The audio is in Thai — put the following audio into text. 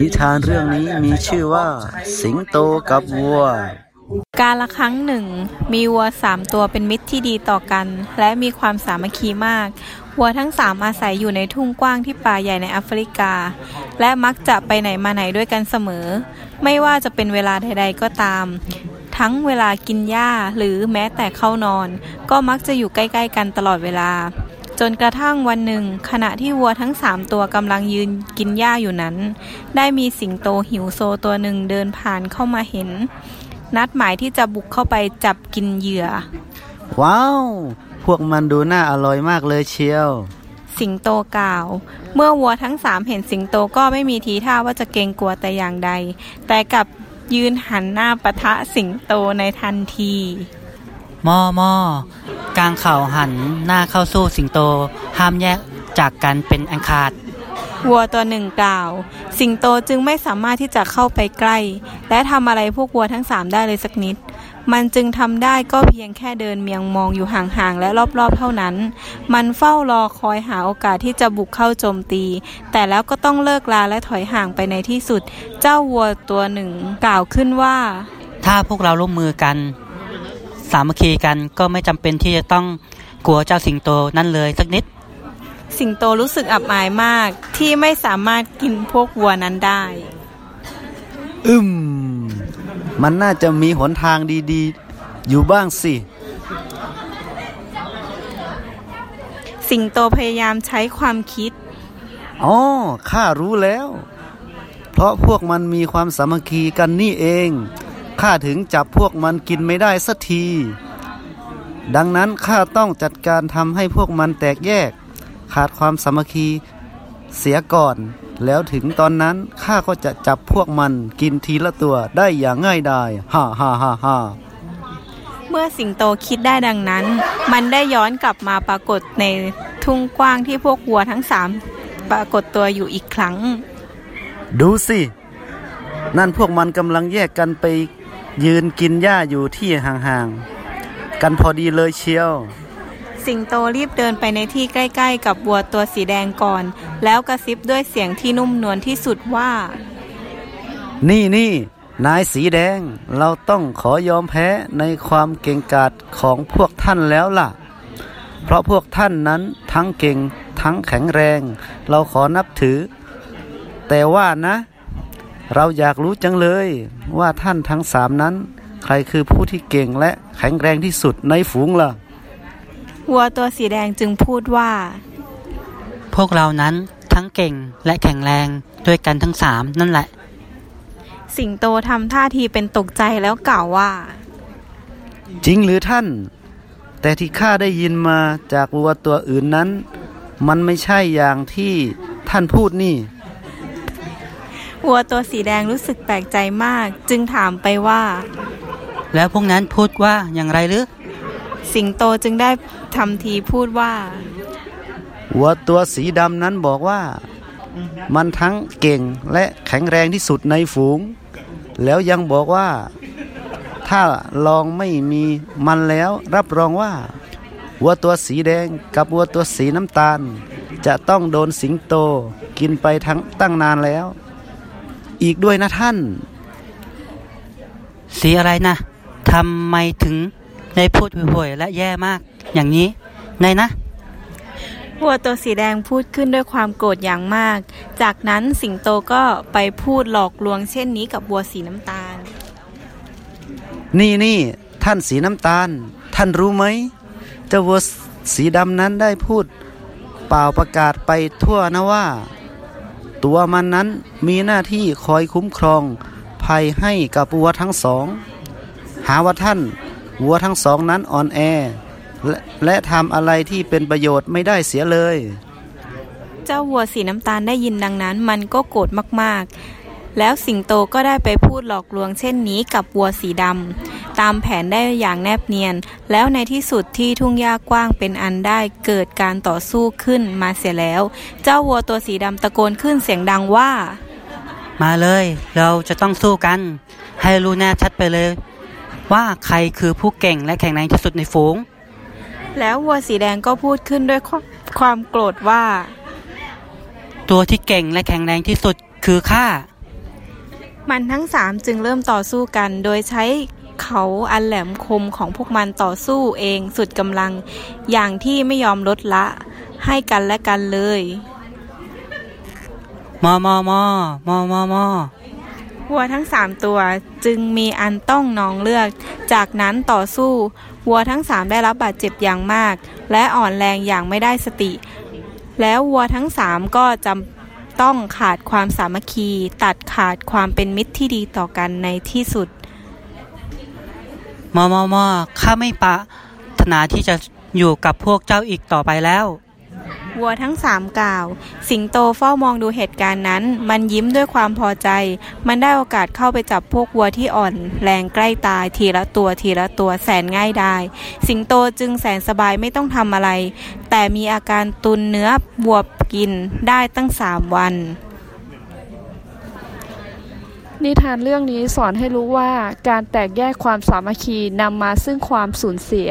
นิทานเรื่องนี้มีชื่อว่า สิงโตกับวัว กาละครั้งหนึ่ง มีวัวสามตัวเป็นมิตรที่ดีต่อกัน และมีความสามัคคีมาก วัวทั้งสามอาศัยอยู่ในทุ่งกว้างที่ป่าใหญ่ในแอฟริกา และมักจะไปไหนมาไหนด้วยกันเสมอ ไม่ว่าจะเป็นเวลาใด ๆ ก็ตาม ทั้งเวลากินหญ้าหรือแม้แต่เข้านอน ก็มักจะอยู่ใกล้ ๆ กันตลอดเวลา จนกระทั่งวันหนึ่ง ขณะที่วัวทั้งสามตัวกำลังยืนกินหญ้าอยู่นั้น ได้มีสิงโตหิวโซตัวหนึ่งเดินผ่านเข้ามาเห็น นัดหมายที่จะบุกเข้าไปจับกินเหยื่อ ว้าว พวกมันดูน่าอร่อยมากเลยเชียว สิงโตกล่าว เมื่อวัวทั้งสามเห็นสิงโตก็ไม่มีทีท่าว่าจะเกรงกลัวแต่อย่างใด แต่กลับยืนหันหน้าปะทะสิงโตในทันทีมอมอ กลางเข่าหันหน้าเข้าสู้สิงโต ห้ามแยกจากกันเป็นอันขาด วัวตัวหนึ่งกล่าว สิงโตจึงไม่สามารถที่จะเข้าไปใกล้ และทำอะไรพวกวัวทั้งสามได้เลยสักนิด มันจึงทำได้ก็เพียงแค่เดินเมียงมองอยู่ห่างๆและรอบๆเท่านั้น มันเฝ้ารอคอยหาโอกาสที่จะบุกเข้าโจมตี แต่แล้วก็ต้องเลิกลาและถอยห่างไปในที่สุด เจ้าวัวตัวหนึ่งกล่าวขึ้นว่า ถ้าพวกเราร่วมมือกัน สามัคคีกันก็ไม่จำเป็นที่จะต้องกลัวเจ้าสิงโตนั่นเลยสักนิด สิงโตรู้สึกอับอายมากที่ไม่สามารถกินพวกวัวนั้นได้อึมมันน่าจะมีหนทางดีๆ อยู่บ้างสิ สิงโตพยายามใช้ความคิด อ๋อ ข้ารู้แล้ว เพราะพวกมันมีความสามัคคีกันนี่เอง ข้าถึงจับพวกมันกินไม่ได้สักที ดังนั้นข้าต้องจัดการทำให้พวกมันแตกแยก ขาดความสามัคคีเสียก่อน แล้วถึงตอนนั้นข้าก็จะจับพวกมันกินทีละตัวได้อย่างง่ายดายฮ่าฮ่าฮ่าฮ่าเมื่อสิงโตคิดได้ดังนั้น มันได้ย้อนกลับมาปรากฏในทุ่งกว้างที่พวกวัวทั้งสามปรากฏตัวอยู่อีกครั้ง ดูสิ นั่นพวกมันกำลังแยกกันไป ยืนกินหญ้าอยู่ที่ห่างๆ กันพอดีเลยเชียว สิงโตรีบเดินไปในที่ใกล้ ๆ กับวัวตัวสีแดงก่อน แล้วกระซิบด้วยเสียงที่นุ่มนวลที่สุดว่า นี่นี่นายสีแดงเราต้องขอยอมแพ้ในความเก่งกาจของพวกท่านแล้วล่ะ เพราะพวกท่านนั้นทั้งเก่งทั้งแข็งแรง เราขอนับถือ แต่ว่านะ เราอยากรู้จังเลยว่าท่านทั้งสามนั้น ใครคือผู้ที่เก่งและแข็งแรงที่สุดในฝูงล่ะวัวตัวสีแดงจึงพูดว่า พวกเรานั้นทั้งเก่งและแข็งแรงด้วยกันทั้งสามนั่นแหละ สิงโตทำท่าทีเป็นตกใจแล้วกล่าวว่า จริงหรือท่าน แต่ที่ข้าได้ยินมาจากวัวตัวอื่นนั้น มันไม่ใช่อย่างที่ท่านพูดนี่ วัวตัวสีแดงรู้สึกแปลกใจมาก จึงถามไปว่า แล้วพวกนั้นพูดว่าอย่างไรหรือ สิงโตจึงได้ทำทีพูดว่าวัวตัวสีดำนั้นบอกว่า มันทั้งเก่งและแข็งแรงที่สุดในฝูง แล้วยังบอกว่า ถ้าลองไม่มีมันแล้วรับรองว่าวัวตัวสีแดงกับวัวตัวสีน้ำตาล จะต้องโดนสิงโตกินไปทั้งตั้งนานแล้ว อีกด้วยนะท่าน สีอะไรนะทำไมถึงได้พูดห่วยๆและแย่มาก อย่างนี้ในนะวัวตัวสีแดงพูดขึ้นด้วยความโกรธอย่างมาก จากนั้นสิงโตก็ไปพูดหลอกลวงเช่นนี้กับวัวสีน้ำตาล นี่นี่ท่านสีน้ำตาล ท่านรู้ไหมเจ้าวัวสีดำนั้นได้พูด เปล่าประกาศไปทั่วนะว่า ตัวมันนั้นมีหน้าที่คอยคุ้มครอง ภัยให้กับวัวทั้งสอง หาว่าท่านวัวทั้งสองนั้นอ่อนแอ และและทำอะไรที่เป็นประโยชน์ไม่ได้เสียเลย เจ้าวัวสีน้ำตาลได้ยินดังนั้น มันก็โกรธมากๆ แล้วสิงโตก็ได้ไปพูดหลอกลวงเช่นนี้กับวัวสีดำ ตามแผนได้อย่างแนบเนียน แล้วในที่สุดที่ทุ่งหญ้ากว้างเป็นอันได้เกิดการต่อสู้ขึ้นมาเสียแล้ว เจ้าวัวตัวสีดำตะโกนขึ้นเสียงดังว่า มาเลย เราจะต้องสู้กัน ให้รู้แน่ชัดไปเลย ว่าใครคือผู้เก่งและแข็งแรงที่สุดในฝูง แล้ววัวสีแดงก็พูดขึ้นด้วยความความโกรธว่า ตัวที่เก่งและแข็งแรงที่สุดคือข้ามันทั้งสามจึงเริ่มต่อสู้กัน โดยใช้ เขาอันแหลมคมของพวกมันต่อสู้เองสุดกำลัง อย่างที่ไม่ยอมลดละ ให้กันและกันเลยมอมอมอมอมอมอวัวทั้งสามตัวจึงมีอันต้องนองเลือก จากนั้นต่อสู้ วัวทั้งสามได้รับบาดเจ็บอย่างมาก และอ่อนแรงอย่างไม่ได้สติ แล้ววัวทั้งสามก็จำต้องขาดความสามัคคี ตัดขาดความเป็นมิตรที่ดีต่อกันในที่สุด มอมอมอข้าไม่ปรารถนาที่จะอยู่กับพวกเจ้าอีกต่อไปแล้ววัวทั้งสามกล่าว สิงโตเฝ้ามองดูเหตุการณ์นั้น มันยิ้มด้วยความพอใจ มันได้โอกาสเข้าไปจับพวกวัวที่อ่อน แรงใกล้ตายทีละตัวทีละตัวแสนง่ายได้สิงโตจึงแสนสบายไม่ต้องทำอะไร แต่มีอาการตุนเนื้อวัวกินได้ตั้งสามวัน นิทานเรื่องนี้สอนให้รู้ว่าการแตกแยกความสามัคคีนำมาซึ่งความสูญเสีย